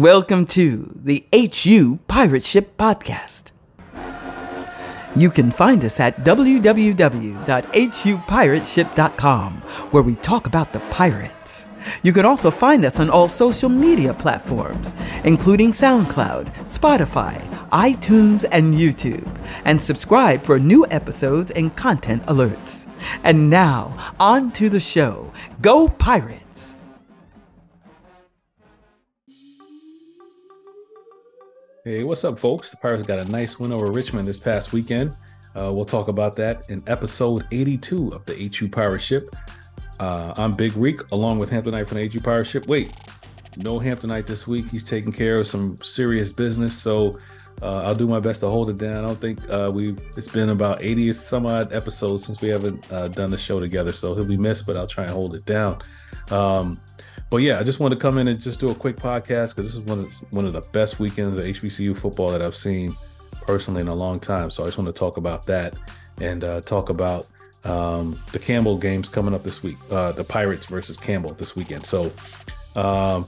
Welcome to the HU Pirate Ship Podcast. You can find us at www.hupirateship.com, where we talk about the pirates. You can also find us on all social media platforms, including SoundCloud, Spotify, iTunes, and YouTube, and subscribe for new episodes and content alerts. And now, on to the show. Go Pirates! Hey, what's up, folks? The Pirates got a nice win over Richmond this past weekend. Uh, we'll talk about that in episode 82 of the HU Pirate Ship. Uh, I'm Big Reek, along with Hamptonite from the HU Pirate Ship. Wait, no Hamptonite this week. He's taking care of some serious business, so uh, I'll do my best to hold it down. I don't think uh, we've. It's been about 80 some odd episodes since we haven't uh, done the show together, so he'll be missed, but I'll try and hold it down. Um, but yeah, I just want to come in and just do a quick podcast because this is one of one of the best weekends of HBCU football that I've seen personally in a long time. So I just want to talk about that and uh, talk about um, the Campbell games coming up this week. Uh, the Pirates versus Campbell this weekend. So um,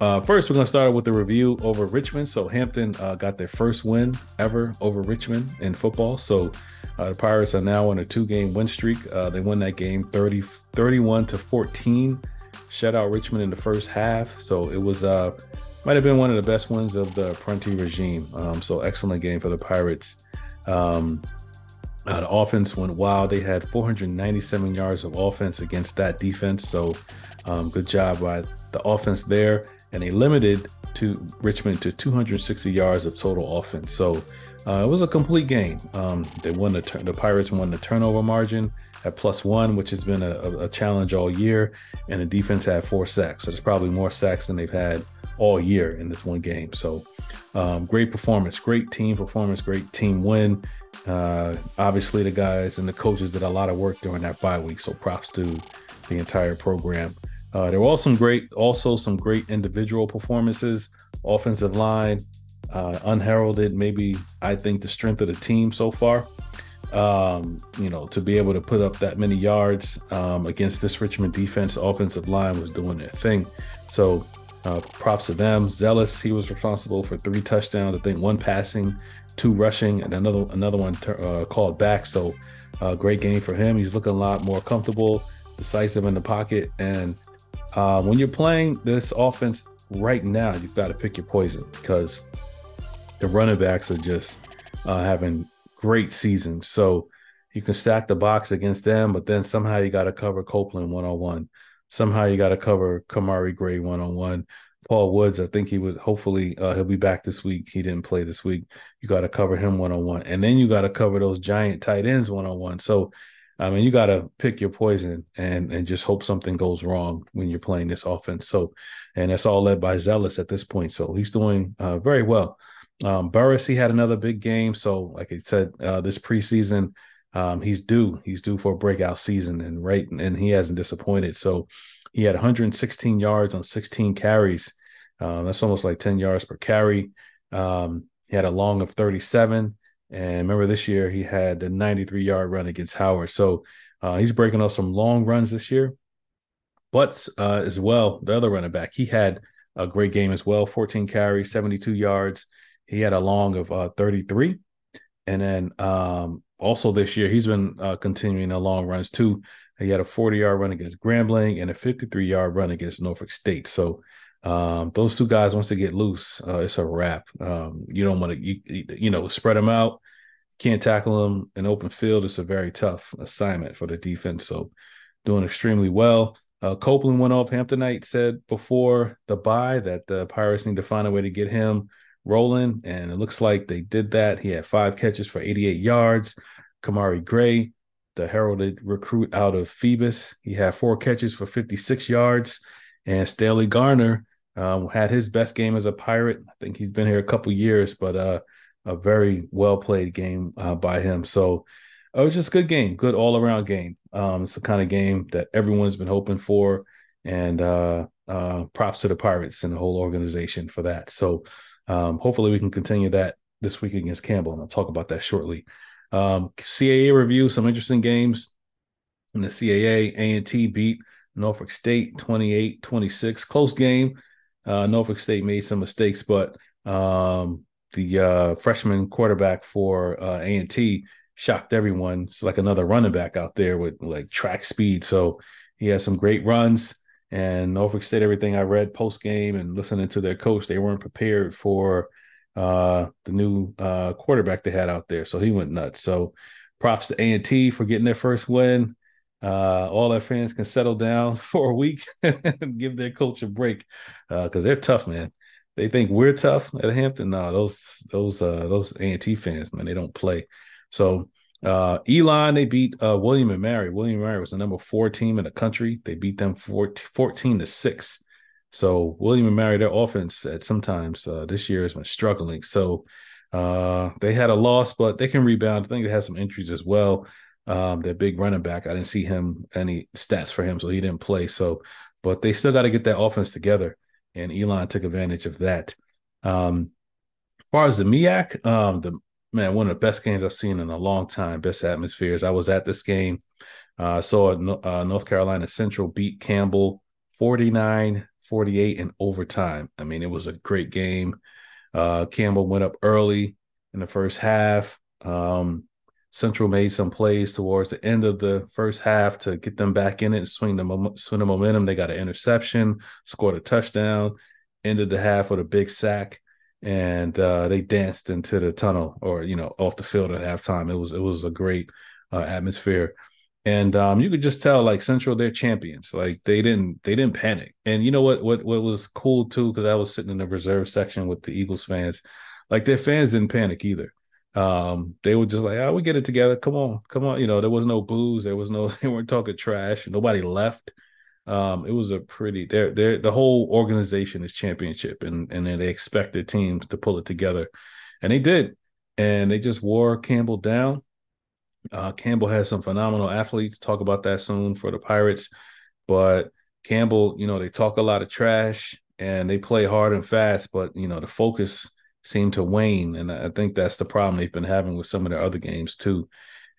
uh, first, we're going to start with the review over Richmond. So Hampton uh, got their first win ever over Richmond in football. So uh, the Pirates are now on a two-game win streak. Uh, they won that game 30, 31 to 14 shut out Richmond in the first half. So it was uh might have been one of the best ones of the Prunty regime. Um, so excellent game for the Pirates. Um, uh, the offense went wild. They had 497 yards of offense against that defense. So um, good job by the offense there. And they limited to Richmond to 260 yards of total offense. So uh, it was a complete game. Um, they won the the Pirates won the turnover margin at plus one, which has been a, a, challenge all year, and the defense had four sacks. So there's probably more sacks than they've had all year in this one game. So um, great performance, great team performance, great team win. Uh, obviously, the guys and the coaches did a lot of work during that bye week. So props to the entire program. Uh, there were also some great, also some great individual performances. Offensive line, uh, unheralded, maybe I think the strength of the team so far. Um, you know, to be able to put up that many yards um, against this Richmond defense, offensive line was doing their thing. So uh, props to them. Zellous, he was responsible for three touchdowns. I think one passing, two rushing, and another another one uh, called back. So uh, great game for him. He's looking a lot more comfortable, decisive in the pocket. And uh, when you're playing this offense right now, you've got to pick your poison because the running backs are just uh, having great seasons. So you can stack the box against them, but then somehow you got to cover Copeland one on one. Somehow you got to cover Kamari Gray one on one. Paul Woods, I think he would hopefully uh, he'll be back this week. He didn't play this week. You got to cover him one on one, and then you got to cover those giant tight ends one on one. So, I mean, you got to pick your poison and and just hope something goes wrong when you're playing this offense. So, and that's all led by Zellous at this point. So he's doing uh, very well. Um, Burris, he had another big game. So, like I said, uh, this preseason, um, he's due. He's due for a breakout season, and right, and he hasn't disappointed. So, he had 116 yards on 16 carries. Uh, that's almost like 10 yards per carry. Um, he had a long of 37. And remember, this year he had the 93 yard run against Howard. So uh, he's breaking off some long runs this year. But uh, as well, the other running back, he had a great game as well 14 carries, 72 yards. He had a long of uh, 33. And then um, also this year, he's been uh, continuing the long runs too. He had a 40 yard run against Grambling and a 53 yard run against Norfolk State. So um, those two guys, once they get loose, uh, it's a wrap. Um, you don't want to, you, you know, spread them out. Can't tackle them in open field. It's a very tough assignment for the defense. So doing extremely well. Uh, Copeland went off. Hamptonite said before the bye that the Pirates need to find a way to get him rolling, and it looks like they did that. He had five catches for 88 yards. Kamari Gray, the heralded recruit out of Phoebus, he had four catches for 56 yards. And Stanley Garner um, had his best game as a Pirate. I think he's been here a couple years, but uh, a very well played game uh, by him. So it was just a good game, good all around game. Um, it's the kind of game that everyone's been hoping for. And uh, uh, props to the Pirates and the whole organization for that. So um, hopefully, we can continue that this week against Campbell, and I'll talk about that shortly. Um, CAA review, some interesting games in the CAA. A&T beat Norfolk State 28-26. Close game. Uh, Norfolk State made some mistakes, but um, the uh, freshman quarterback for uh, A and T shocked everyone. It's like another running back out there with like track speed. So he has some great runs. And Norfolk State, everything I read post game and listening to their coach, they weren't prepared for uh, the new uh, quarterback they had out there. So he went nuts. So props to A and T for getting their first win. Uh, all their fans can settle down for a week and give their coach a break because uh, they're tough, man. They think we're tough at Hampton. No, those those uh, those A and T fans, man, they don't play. So uh, Elon, they beat uh, William and Mary. William and Mary was the number four team in the country. They beat them 14, 14 to six. So William and Mary, their offense at sometimes uh, this year has been struggling. So uh, they had a loss, but they can rebound. I think they had some injuries as well. Um, their big running back, I didn't see him any stats for him, so he didn't play. So, but they still got to get that offense together, and Elon took advantage of that. Um, as far as the MEAC, um, the man, one of the best games I've seen in a long time, best atmospheres. I was at this game. Uh, saw uh, North Carolina Central beat Campbell 49 48 in overtime. I mean, it was a great game. Uh, Campbell went up early in the first half. Um, Central made some plays towards the end of the first half to get them back in it and swing the, swing the momentum. They got an interception, scored a touchdown, ended the half with a big sack and uh, they danced into the tunnel or you know off the field at halftime. It was it was a great uh, atmosphere, and um, you could just tell like Central they're champions. Like they didn't they didn't panic. And you know what what what was cool too because I was sitting in the reserve section with the Eagles fans, like their fans didn't panic either. Um, they were just like, "Oh, we get it together. Come on, come on." You know, there was no booze. There was no. They weren't talking trash. Nobody left. Um, it was a pretty they're, they're the whole organization is championship and and they expect their teams to pull it together. And they did. And they just wore Campbell down. Uh, Campbell has some phenomenal athletes. Talk about that soon for the Pirates. But Campbell, you know, they talk a lot of trash and they play hard and fast, but you know, the focus seemed to wane. And I think that's the problem they've been having with some of their other games too.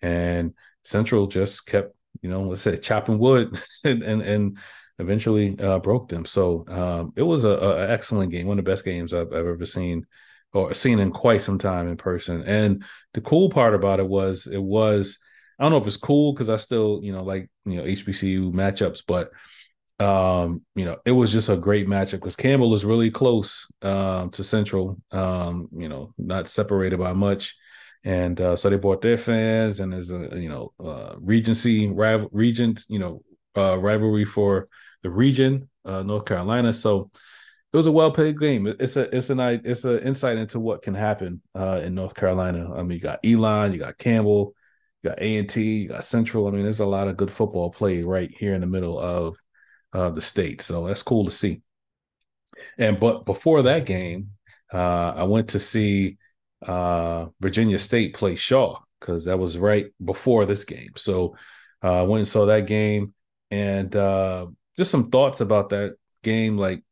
And Central just kept you know, let's say chopping wood and, and, and eventually uh, broke them. So um, it was a, a, excellent game, one of the best games I've, I've, ever seen or seen in quite some time in person. And the cool part about it was it was I don't know if it's cool because I still you know like you know HBCU matchups, but um, you know it was just a great matchup because Campbell is really close um, to Central, um, you know, not separated by much and uh, so they bought their fans, and there's a you know uh, Regency rival Regent you know uh, rivalry for the region, uh, North Carolina. So it was a well played game. It's a it's an it's an insight into what can happen uh, in North Carolina. I mean, you got Elon, you got Campbell, you got A and T, you got Central. I mean, there's a lot of good football played right here in the middle of uh, the state. So that's cool to see. And but before that game, uh, I went to see uh, Virginia State play Shaw because that was right before this game. So uh, I went and saw that game and uh, just some thoughts about that game. Like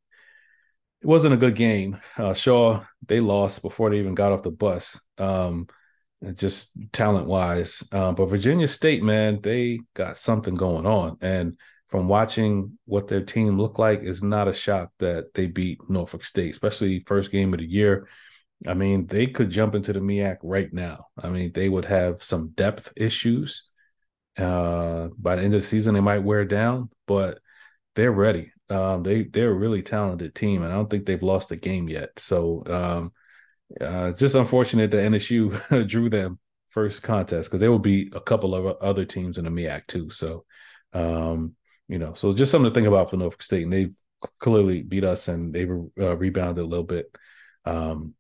it wasn't a good game. Uh, Shaw they lost before they even got off the bus. Um, just talent wise, uh, but Virginia State, man, they got something going on. And from watching what their team looked like, is not a shock that they beat Norfolk State, especially first game of the year. I mean, they could jump into the MEAC right now. I mean, they would have some depth issues. Uh, by the end of the season, they might wear down, but they're ready. Um, they they're a really talented team, and I don't think they've lost a game yet. So, um, uh, just unfortunate that NSU drew them first contest because they will beat a couple of other teams in the MEAC too. So, um, you know, so just something to think about for Norfolk State, and they've clearly beat us and they've uh, rebounded a little bit. Um,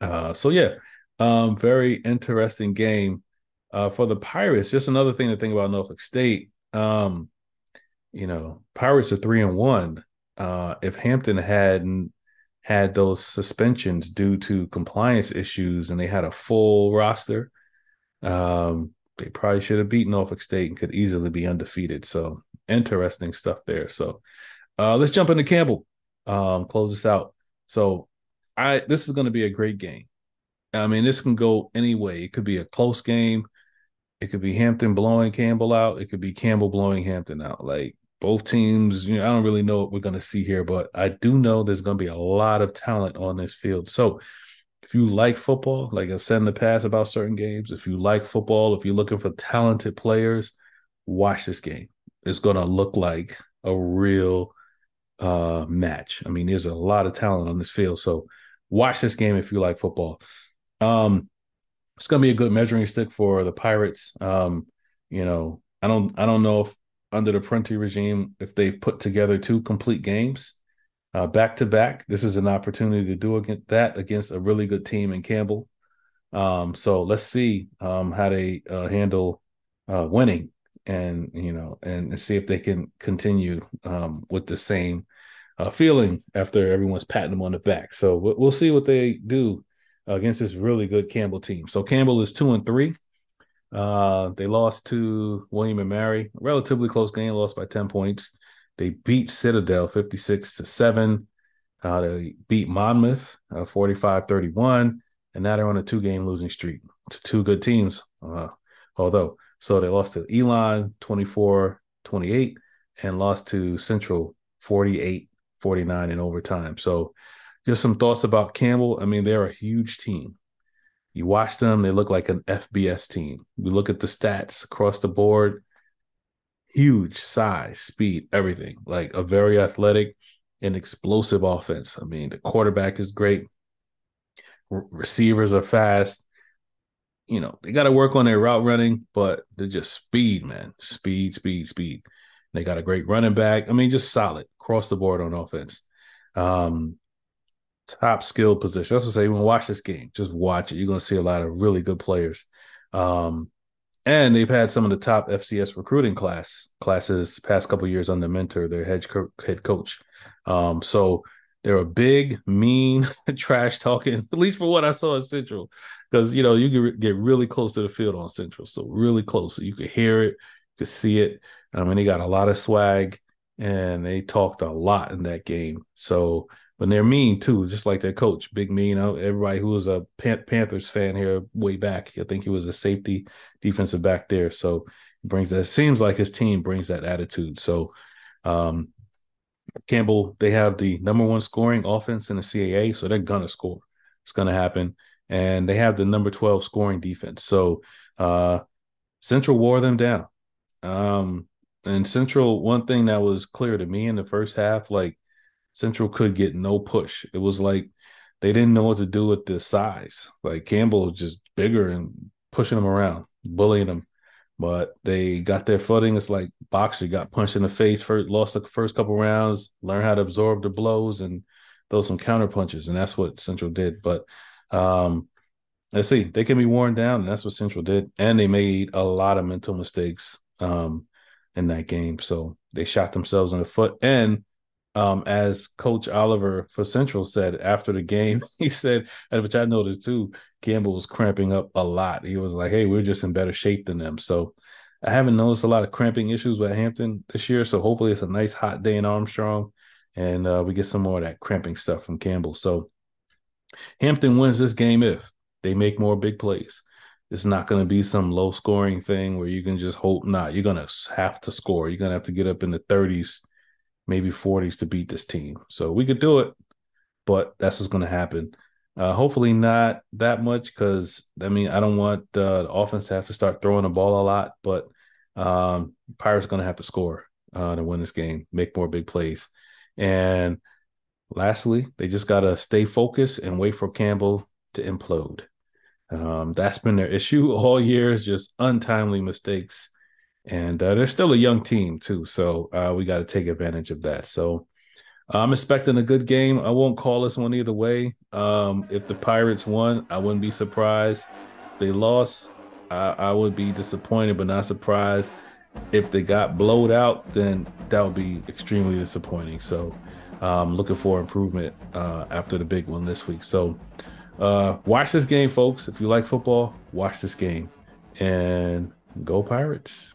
uh, so yeah, um, very interesting game uh, for the Pirates. Just another thing to think about Norfolk State. Um, you know, Pirates are three and one. Uh, if Hampton hadn't had those suspensions due to compliance issues and they had a full roster, um, they probably should have beaten Norfolk State and could easily be undefeated. So interesting stuff there. So uh, let's jump into Campbell. Um, close this out. So I this is going to be a great game. I mean, this can go any way. It could be a close game. It could be Hampton blowing Campbell out. It could be Campbell blowing Hampton out. Like both teams, you know, I don't really know what we're going to see here, but I do know there's going to be a lot of talent on this field. So if you like football, like I've said in the past about certain games, if you like football, if you're looking for talented players, watch this game. It's going to look like a real uh, match. I mean, there's a lot of talent on this field. So watch this game if you like football. Um, it's going to be a good measuring stick for the Pirates. Um, you know, I don't, I don't know if under the Prunty regime, if they've put together two complete games uh, back to back, this is an opportunity to do against that against a really good team in Campbell. Um, so let's see um, how they uh, handle uh, winning, and you know, and, see if they can continue um, with the same uh, feeling after everyone's patting them on the back. So we'll see what they do against this really good Campbell team. So Campbell is two and three. Uh, they lost to William and Mary, relatively close game, lost by 10 points. They beat Citadel 56 to 7. Uh, they beat Monmouth uh, 45 31. And now they're on a two game losing streak to two good teams. Uh, although, so they lost to Elon 24 28 and lost to Central 48 49 in overtime. So, just some thoughts about Campbell. I mean, they're a huge team. You watch them, they look like an FBS team. We look at the stats across the board huge size, speed, everything. Like a very athletic and explosive offense. I mean, the quarterback is great. R- receivers are fast. You know, they got to work on their route running, but they're just speed, man. Speed, speed, speed. They got a great running back. I mean, just solid across the board on offense. Um, top skill position. That's what I say. When watch this game, just watch it. You're going to see a lot of really good players. Um, and they've had some of the top FCS recruiting class classes past couple years under Minter, their head co- head coach. Um, so they're a big, mean, trash talking. At least for what I saw at Central, because you know you can get really close to the field on Central, so really close, so you could hear it, could see it. I mean, they got a lot of swag, and they talked a lot in that game. So but they're mean too, just like their coach, Big Mean. Everybody who was a Pan- Panthers fan here way back, I think he was a safety defensive back there. So he brings that. Seems like his team brings that attitude. So um, Campbell, they have the number one scoring offense in the CAA, so they're gonna score. It's gonna happen, and they have the number twelve scoring defense. So uh, Central wore them down. Um, and Central, one thing that was clear to me in the first half, like Central could get no push. It was like they didn't know what to do with the size. Like Campbell was just bigger and pushing them around, bullying them. But they got their footing. It's like boxer got punched in the face first, lost the first couple rounds, learn how to absorb the blows and throw some counter punches, and that's what Central did. But um, let's see, they can be worn down, and that's what Central did. And they made a lot of mental mistakes um, in that game, so they shot themselves in the foot. And um, as Coach Oliver for Central said after the game, he said, and which I noticed too, Campbell was cramping up a lot. He was like, "Hey, we're just in better shape than them." So I haven't noticed a lot of cramping issues with Hampton this year. So hopefully, it's a nice hot day in Armstrong, and uh, we get some more of that cramping stuff from Campbell. So Hampton wins this game if they make more big plays. It's not going to be some low scoring thing where you can just hope not. You're going to have to score. You're going to have to get up in the 30s maybe 40s to beat this team. So we could do it, but that's what's going to happen. Uh, hopefully not that much because I mean I don't want uh, the offense to have to start throwing the ball a lot, but um, Pirates going to have to score uh, to win this game, make more big plays, and lastly, they just got to stay focused and wait for Campbell to implode. Um, that's been their issue all years, just untimely mistakes and uh, they're still a young team too, so uh, we got to take advantage of that. So I'm expecting a good game. I won't call this one either way. Um, if the Pirates won, I wouldn't be surprised. If they lost, I, I would be disappointed, but not surprised. If they got blowed out, then that would be extremely disappointing. So, um, looking for improvement uh, after the big one this week. So, uh, watch this game, folks. If you like football, watch this game and go Pirates.